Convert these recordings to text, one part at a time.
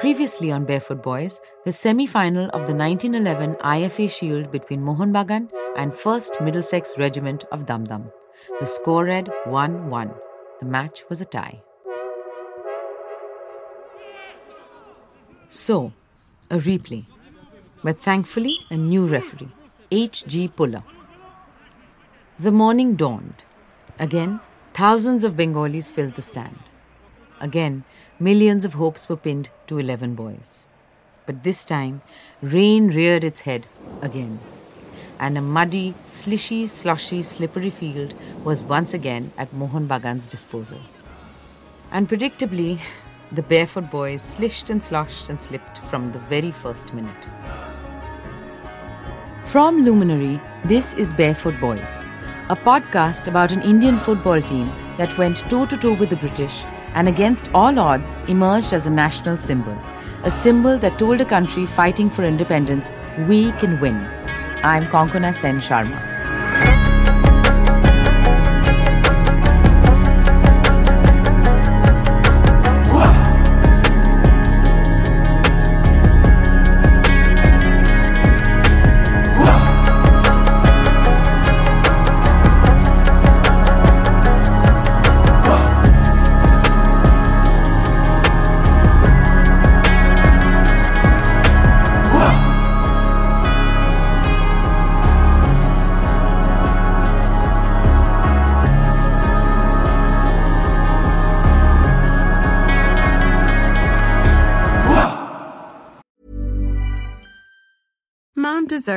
Previously on Barefoot Boys, the semi final of the 1911 IFA Shield between Mohun Bagan and 1st Middlesex Regiment of Dum. The score read 1 1. The match was a tie. So, a replay. But thankfully, a new referee, H.G. Puller. The morning dawned. Again, thousands of Bengalis filled the stand. Again, millions of hopes were pinned to 11 boys. But this time, rain reared its head again. And a muddy, slishy, sloshy, slippery field was once again at Mohun Bagan's disposal. And predictably, the barefoot boys slished and sloshed and slipped from the very first minute. From Luminary, this is Barefoot Boys, a podcast about an Indian football team that went toe to toe with the British and against all odds emerged as a national symbol, a symbol that told a country fighting for independence, we can win. I'm Konkona Sen Sharma.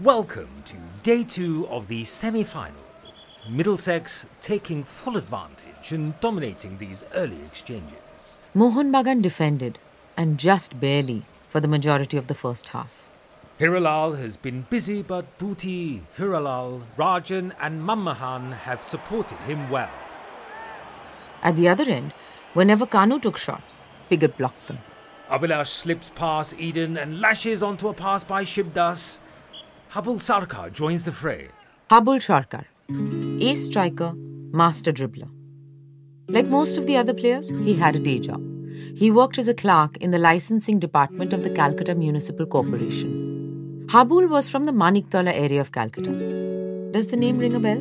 Welcome to day two of the semi final. Middlesex taking full advantage and dominating these early exchanges. Mohun Bagan defended, and just barely, for the majority of the first half. Hiralal has been busy, but Bhuti, Hiralal, Rajan, and Manmohan have supported him well. At the other end, whenever Kanu took shots, Pigot blocked them. Abhilash slips past Eden and lashes onto a pass by Shibdas. Habul Sarkar joins the fray. Habul Sarkar, ace striker, master dribbler. Like most of the other players, he had a day job. He worked as a clerk in the licensing department of the Calcutta Municipal Corporation. Habul was from the Maniktola area of Calcutta. Does the name ring a bell?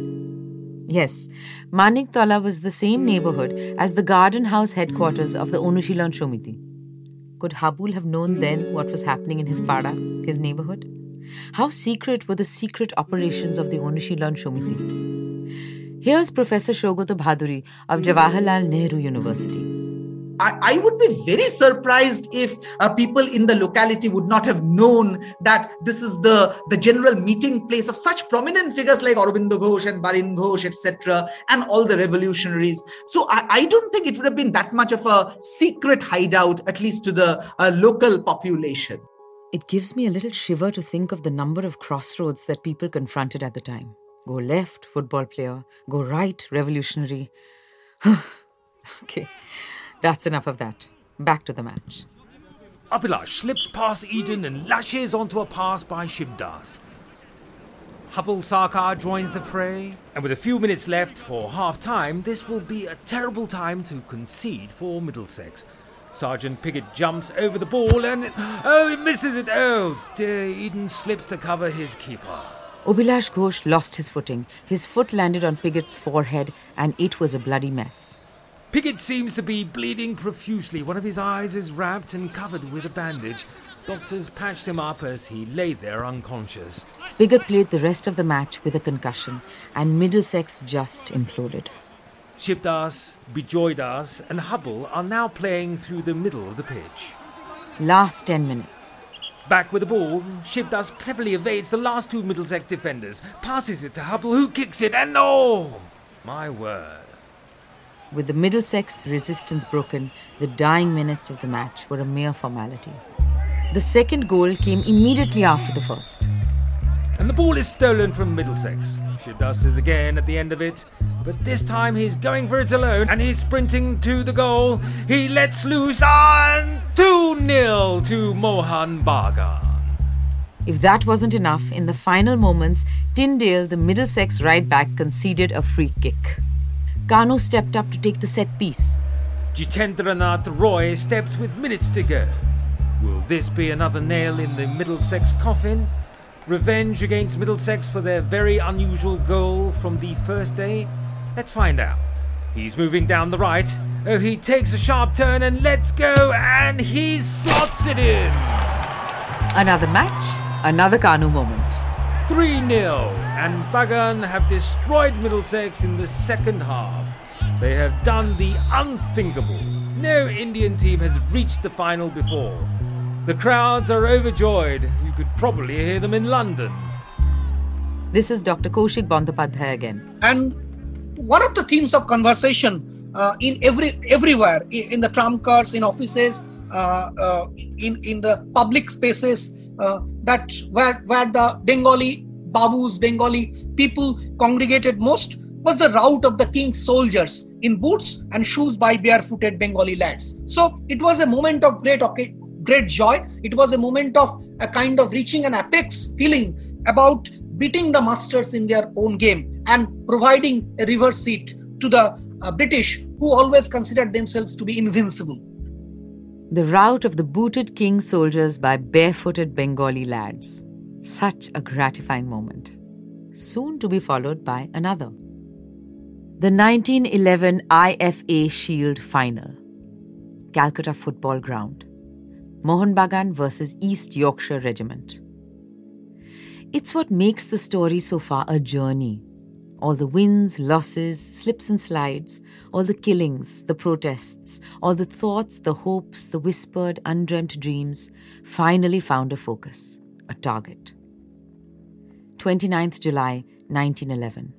Yes, Maniktola was the same neighborhood as the Garden House headquarters of the Onushilan Shomiti. Could Habul have known then what was happening in his pada, his neighborhood? How secret were the secret operations of the Onushilan Shomiti? Here's Professor Shogota Bhaduri of Jawaharlal Nehru University. I, I would be very surprised if uh, people in the locality would not have known that this is the, the general meeting place of such prominent figures like Aurobindo Ghosh and Barin Ghosh, etc., and all the revolutionaries. So I, I, don't think it would have been that much of a secret hideout, at least to the uh, local population. It gives me a little shiver to think of the number of crossroads that people confronted at the time. Go left, football player. Go right, revolutionary. okay. That's enough of that. Back to the match. Abhilash slips past Eden and lashes onto a pass by Shibdas. Habul Sarkar joins the fray, and with a few minutes left for half time, this will be a terrible time to concede for Middlesex. Sergeant Piggott jumps over the ball and. Oh, he misses it! Oh, dear, Eden slips to cover his keeper. Abhilash Ghosh lost his footing. His foot landed on Piggott's forehead, and it was a bloody mess. Piggott seems to be bleeding profusely. One of his eyes is wrapped and covered with a bandage. Doctors patched him up as he lay there unconscious. Piggott played the rest of the match with a concussion, and Middlesex just imploded. Shibdas, Bijoydas, and Habul are now playing through the middle of the pitch. Last 10 minutes. Back with the ball, Shibdas cleverly evades the last two Middlesex defenders, passes it to Habul, who kicks it, and oh! My word. With the Middlesex resistance broken, the dying minutes of the match were a mere formality. The second goal came immediately after the first. And the ball is stolen from Middlesex. Shibdas is again at the end of it, but this time he's going for it alone and he's sprinting to the goal. He lets loose and 2 0 to Mohun Bagan. If that wasn't enough, in the final moments, Tyndale, the Middlesex right back, conceded a free kick. Kanu stepped up to take the set piece. Jitendranath Roy steps with minutes to go. Will this be another nail in the Middlesex coffin? Revenge against Middlesex for their very unusual goal from the first day? Let's find out. He's moving down the right. Oh, he takes a sharp turn and lets go, and he slots it in. Another match, another Kanu moment. 3 0, and Bagan have destroyed Middlesex in the second half. They have done the unthinkable. No Indian team has reached the final before. The crowds are overjoyed. You could probably hear them in London. This is Dr. Kaushik Bandopadhyay again. And one of the themes of conversation uh, in every everywhere in the tram cars, in offices, uh, uh, in in the public spaces, uh, that where where the Bengali babus, Bengali people congregated most was the rout of the king's soldiers in boots and shoes by barefooted Bengali lads. So it was a moment of great great joy. It was a moment of a kind of reaching an apex feeling about beating the masters in their own game and providing a reverse seat to the uh, British, who always considered themselves to be invincible. The rout of the booted king soldiers by barefooted Bengali lads. Such a gratifying moment. Soon to be followed by another. The 1911 IFA Shield Final. Calcutta Football Ground. Mohun Bagan versus East Yorkshire Regiment. It's what makes the story so far a journey. All the wins, losses, slips and slides, all the killings, the protests, all the thoughts, the hopes, the whispered, undreamt dreams finally found a focus, a target. 29th July 1911.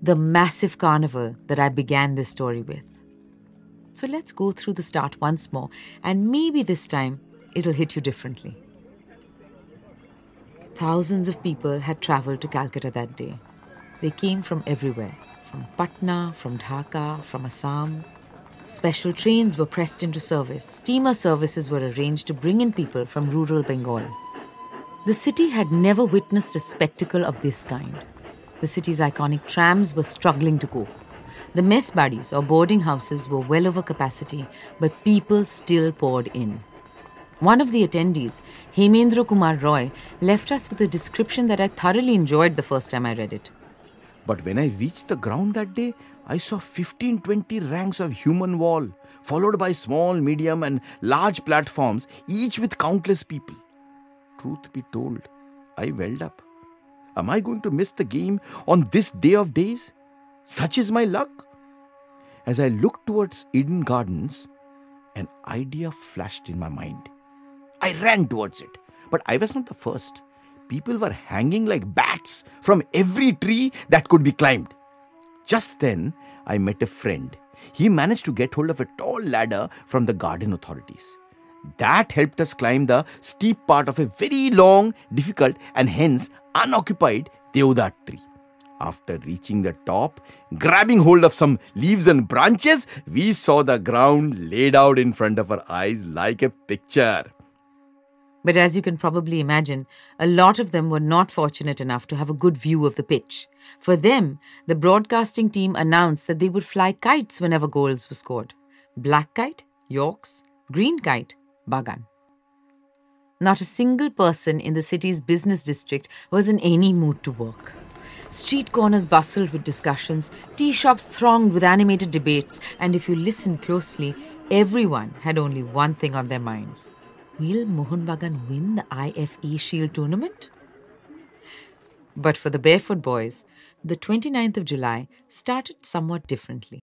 The massive carnival that I began this story with. So let's go through the start once more, and maybe this time it'll hit you differently. Thousands of people had traveled to Calcutta that day. They came from everywhere from Patna, from Dhaka, from Assam. Special trains were pressed into service. Steamer services were arranged to bring in people from rural Bengal. The city had never witnessed a spectacle of this kind. The city's iconic trams were struggling to cope. The mess buddies or boarding houses were well over capacity, but people still poured in. One of the attendees, Hemendra Kumar Roy, left us with a description that I thoroughly enjoyed the first time I read it. But when I reached the ground that day, I saw 15 20 ranks of human wall, followed by small, medium, and large platforms, each with countless people. Truth be told, I welled up. Am I going to miss the game on this day of days? Such is my luck. As I looked towards Eden Gardens, an idea flashed in my mind. I ran towards it, but I was not the first. People were hanging like bats from every tree that could be climbed. Just then, I met a friend. He managed to get hold of a tall ladder from the garden authorities. That helped us climb the steep part of a very long, difficult, and hence unoccupied Deodar tree. After reaching the top, grabbing hold of some leaves and branches, we saw the ground laid out in front of our eyes like a picture. But as you can probably imagine, a lot of them were not fortunate enough to have a good view of the pitch. For them, the broadcasting team announced that they would fly kites whenever goals were scored black kite, Yorks, green kite, Bagan. Not a single person in the city's business district was in any mood to work. Street corners bustled with discussions, tea shops thronged with animated debates, and if you listened closely, everyone had only one thing on their minds Will Mohun Bagan win the IFA Shield tournament? But for the Barefoot Boys, the 29th of July started somewhat differently.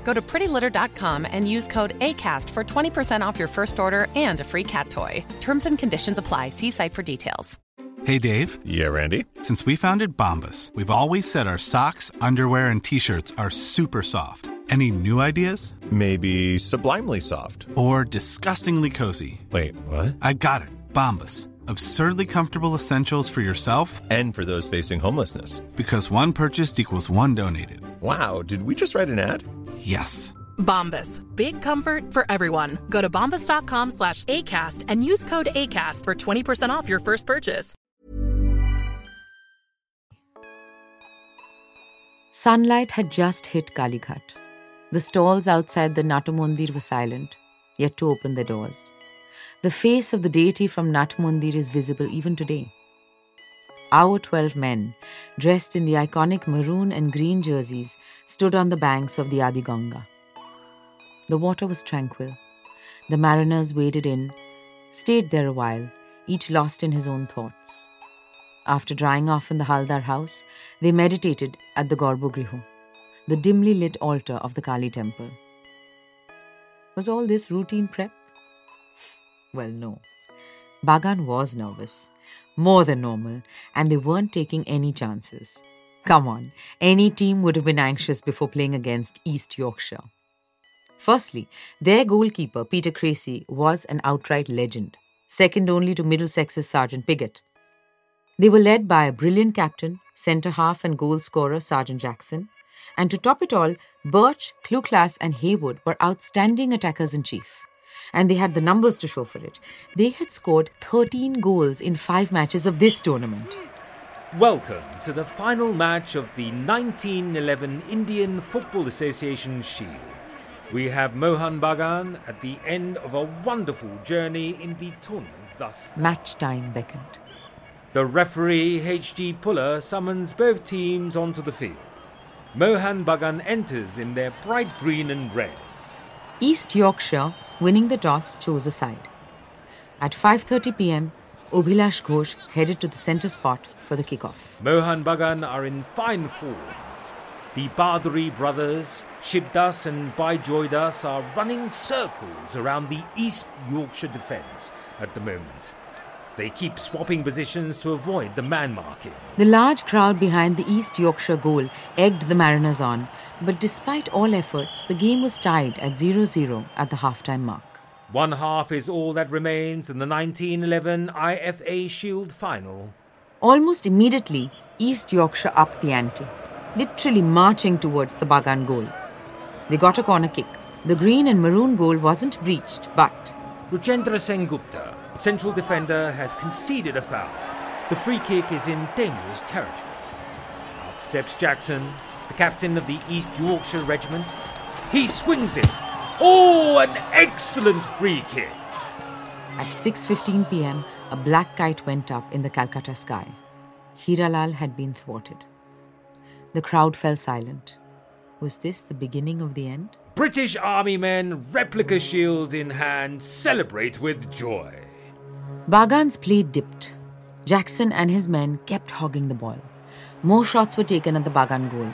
Go to prettylitter.com and use code ACAST for 20% off your first order and a free cat toy. Terms and conditions apply. See site for details. Hey, Dave. Yeah, Randy. Since we founded Bombas, we've always said our socks, underwear, and t shirts are super soft. Any new ideas? Maybe sublimely soft. Or disgustingly cozy. Wait, what? I got it. Bombas. Absurdly comfortable essentials for yourself and for those facing homelessness. Because one purchased equals one donated. Wow, did we just write an ad? Yes. Bombas. Big comfort for everyone. Go to bombas.com slash ACAST and use code ACAST for 20% off your first purchase. Sunlight had just hit Kalighat. The stalls outside the Natamondir were silent, yet to open their doors. The face of the deity from Natamondir is visible even today. Our 12 men, dressed in the iconic maroon and green jerseys, stood on the banks of the Adi Ganga. The water was tranquil. The mariners waded in, stayed there a while, each lost in his own thoughts. After drying off in the Haldar house, they meditated at the Garbhagriha, the dimly lit altar of the Kali temple. Was all this routine prep? Well, no. Bagan was nervous, more than normal, and they weren't taking any chances. Come on, any team would have been anxious before playing against East Yorkshire. Firstly, their goalkeeper, Peter Creasy, was an outright legend, second only to Middlesex's Sergeant Pigott. They were led by a brilliant captain, centre half, and goal scorer Sergeant Jackson. And to top it all, Birch, Clucas, and Haywood were outstanding attackers in chief. And they had the numbers to show for it. They had scored 13 goals in five matches of this tournament. Welcome to the final match of the 1911 Indian Football Association Shield. We have Mohun Bagan at the end of a wonderful journey in the tournament thus far. Match time beckoned. The referee, H.G. Puller, summons both teams onto the field. Mohun Bagan enters in their bright green and reds. East Yorkshire, winning the toss, chose a side. At 5:30 p.m., Abhilash Ghosh headed to the centre spot for the kickoff. Mohun Bagan are in fine form. The Bhaduri brothers, Shibdas and Bijoydas, are running circles around the East Yorkshire defence at the moment. They keep swapping positions to avoid the man marking. The large crowd behind the East Yorkshire goal egged the Mariners on, but despite all efforts, the game was tied at 0 0 at the halftime mark. One half is all that remains in the 1911 IFA Shield final. Almost immediately, East Yorkshire upped the ante, literally marching towards the Bagan goal. They got a corner kick. The green and maroon goal wasn't breached, but Rajendra Sen Gupta, central defender, has conceded a foul. The free kick is in dangerous territory. Up steps Jackson, the captain of the East Yorkshire Regiment. He swings it. Oh, an excellent free kick. At 6:15 p.m., a black kite went up in the Calcutta sky. Hiralal had been thwarted. The crowd fell silent. Was this the beginning of the end? British Army men, replica shields in hand, celebrate with joy. Bagan's play dipped. Jackson and his men kept hogging the ball. More shots were taken at the Bagan goal.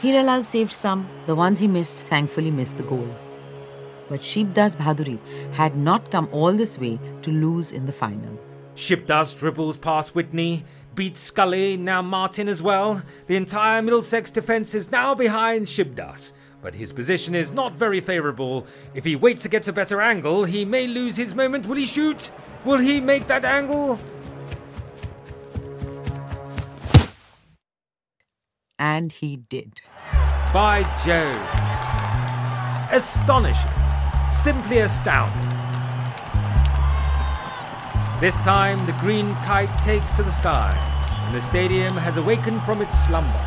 Hiralal saved some, the ones he missed thankfully missed the goal. but Shibdas Bhaduri had not come all this way to lose in the final. Shibdas dribbles past Whitney, beats Scully, now Martin as well. The entire Middlesex defence is now behind Shibdas, but his position is not very favourable. If he waits to get a better angle, he may lose his moment. Will he shoot? Will he make that angle? And he did. By Jove! Astonishing! Simply astounding! This time, the green kite takes to the sky, and the stadium has awakened from its slumber.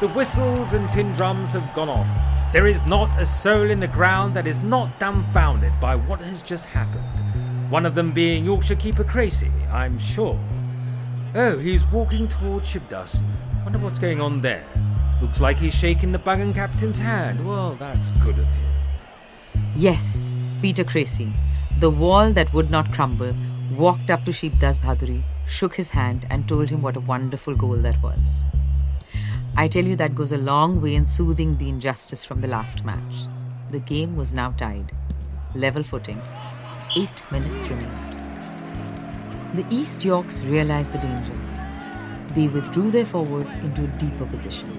The whistles and tin drums have gone off. There is not a soul in the ground that is not dumbfounded by what has just happened. One of them being Yorkshire keeper Creasy, I'm sure. Oh, he's walking towards Shibdas. Wonder what's going on there. Looks like he's shaking the Bagan captain's hand. Well, that's good of him. Yes, Peter Creasy, the wall that would not crumble, walked up to Shibdas Bhaduri, shook his hand, and told him what a wonderful goal that was. I tell you, that goes a long way in soothing the injustice from the last match. The game was now tied, level footing. Eight minutes remained. The East Yorks realized the danger. They withdrew their forwards into a deeper position.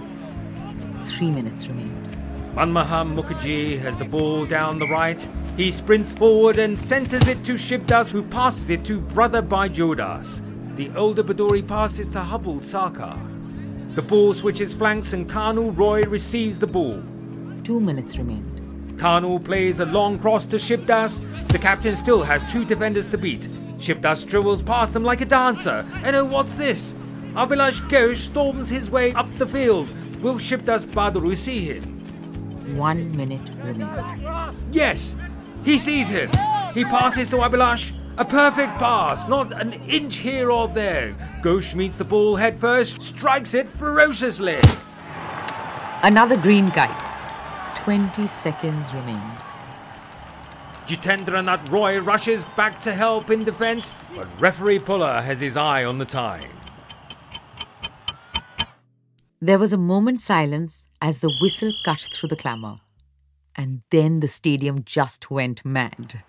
Three minutes remained. Manmohan Mukherjee has the ball down the right. He sprints forward and centres it to Shibdas, who passes it to brother Bijoydas. The older Bhaduri passes to Habul Sarkar. The ball switches flanks and Kanu Roy receives the ball. Two minutes remained. Kanu plays a long cross to Shibdas. The captain still has two defenders to beat. Shibdas dribbles past them like a dancer. And oh, what's this? Abhilash Ghosh storms his way up the field. Will Shibdas Bhaduri see him? One minute remaining. Yes, he sees him. He passes to Abhilash. A perfect pass, not an inch here or there. Ghosh meets the ball head first, strikes it ferociously. Another green kite. 20 seconds remained. Jitendranath Roy rushes back to help in defence, but referee Puller has his eye on the time. There was a moment's silence as the whistle cut through the clamour. And then the stadium just went mad.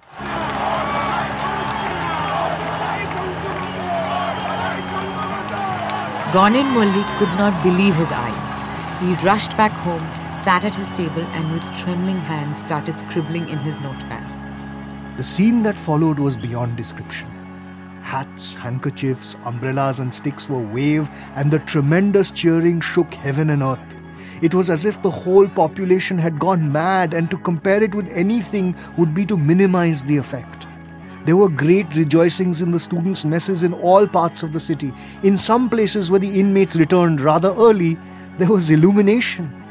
Gonin Mulli could not believe his eyes. He rushed back home, sat at his table, and with trembling hands started scribbling in his notepad. The scene that followed was beyond description. Hats, handkerchiefs, umbrellas, and sticks were waved, and the tremendous cheering shook heaven and earth. It was as if the whole population had gone mad, and to compare it with anything would be to minimize the effect. There were great rejoicings in the students' messes in all parts of the city. In some places where the inmates returned rather early, there was illumination.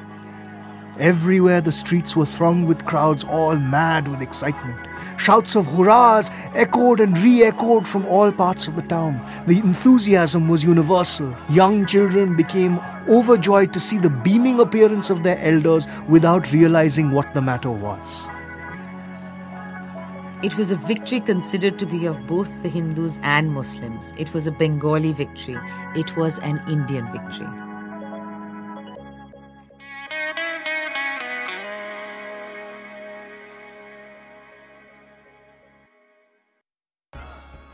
Everywhere the streets were thronged with crowds all mad with excitement. Shouts of hurrahs echoed and re echoed from all parts of the town. The enthusiasm was universal. Young children became overjoyed to see the beaming appearance of their elders without realizing what the matter was. It was a victory considered to be of both the Hindus and Muslims. It was a Bengali victory. It was an Indian victory.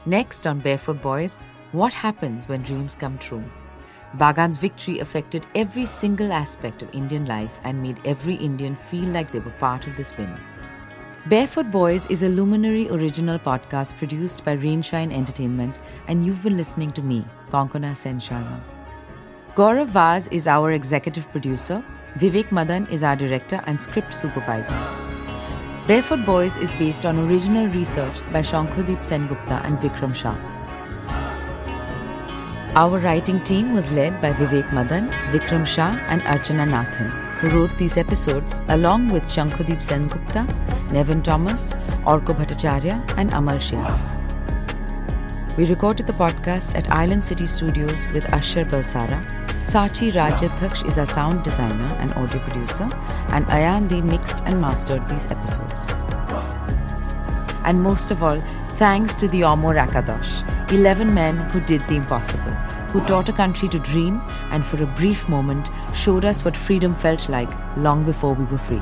Next on Barefoot Boys, what happens when dreams come true? Bagan's victory affected every single aspect of Indian life and made every Indian feel like they were part of this win. Barefoot Boys is a Luminary original podcast produced by Rainshine Entertainment, and you've been listening to me, Konkona Sen Sharma. Gaurav Vaz is our executive producer, Vivek Madan is our director and script supervisor. Barefoot Boys is based on original research by Shankhadeep Sengupta and Vikram Shah. Our writing team was led by Vivek Madan, Vikram Shah, and Archana Nathan, who wrote these episodes along with Shankhadeep Sengupta, Nevin Thomas, Orko Bhattacharya, and Amal Shades. We recorded the podcast at Island City Studios with Ashar Balsara. Sachi Rajyadhaksh is our sound designer and audio producer, and Ayandi mixed and mastered these episodes. And most of all, thanks to the Omo Rakadosh, 11 men who did the impossible, who taught a country to dream and for a brief moment showed us what freedom felt like long before we were free.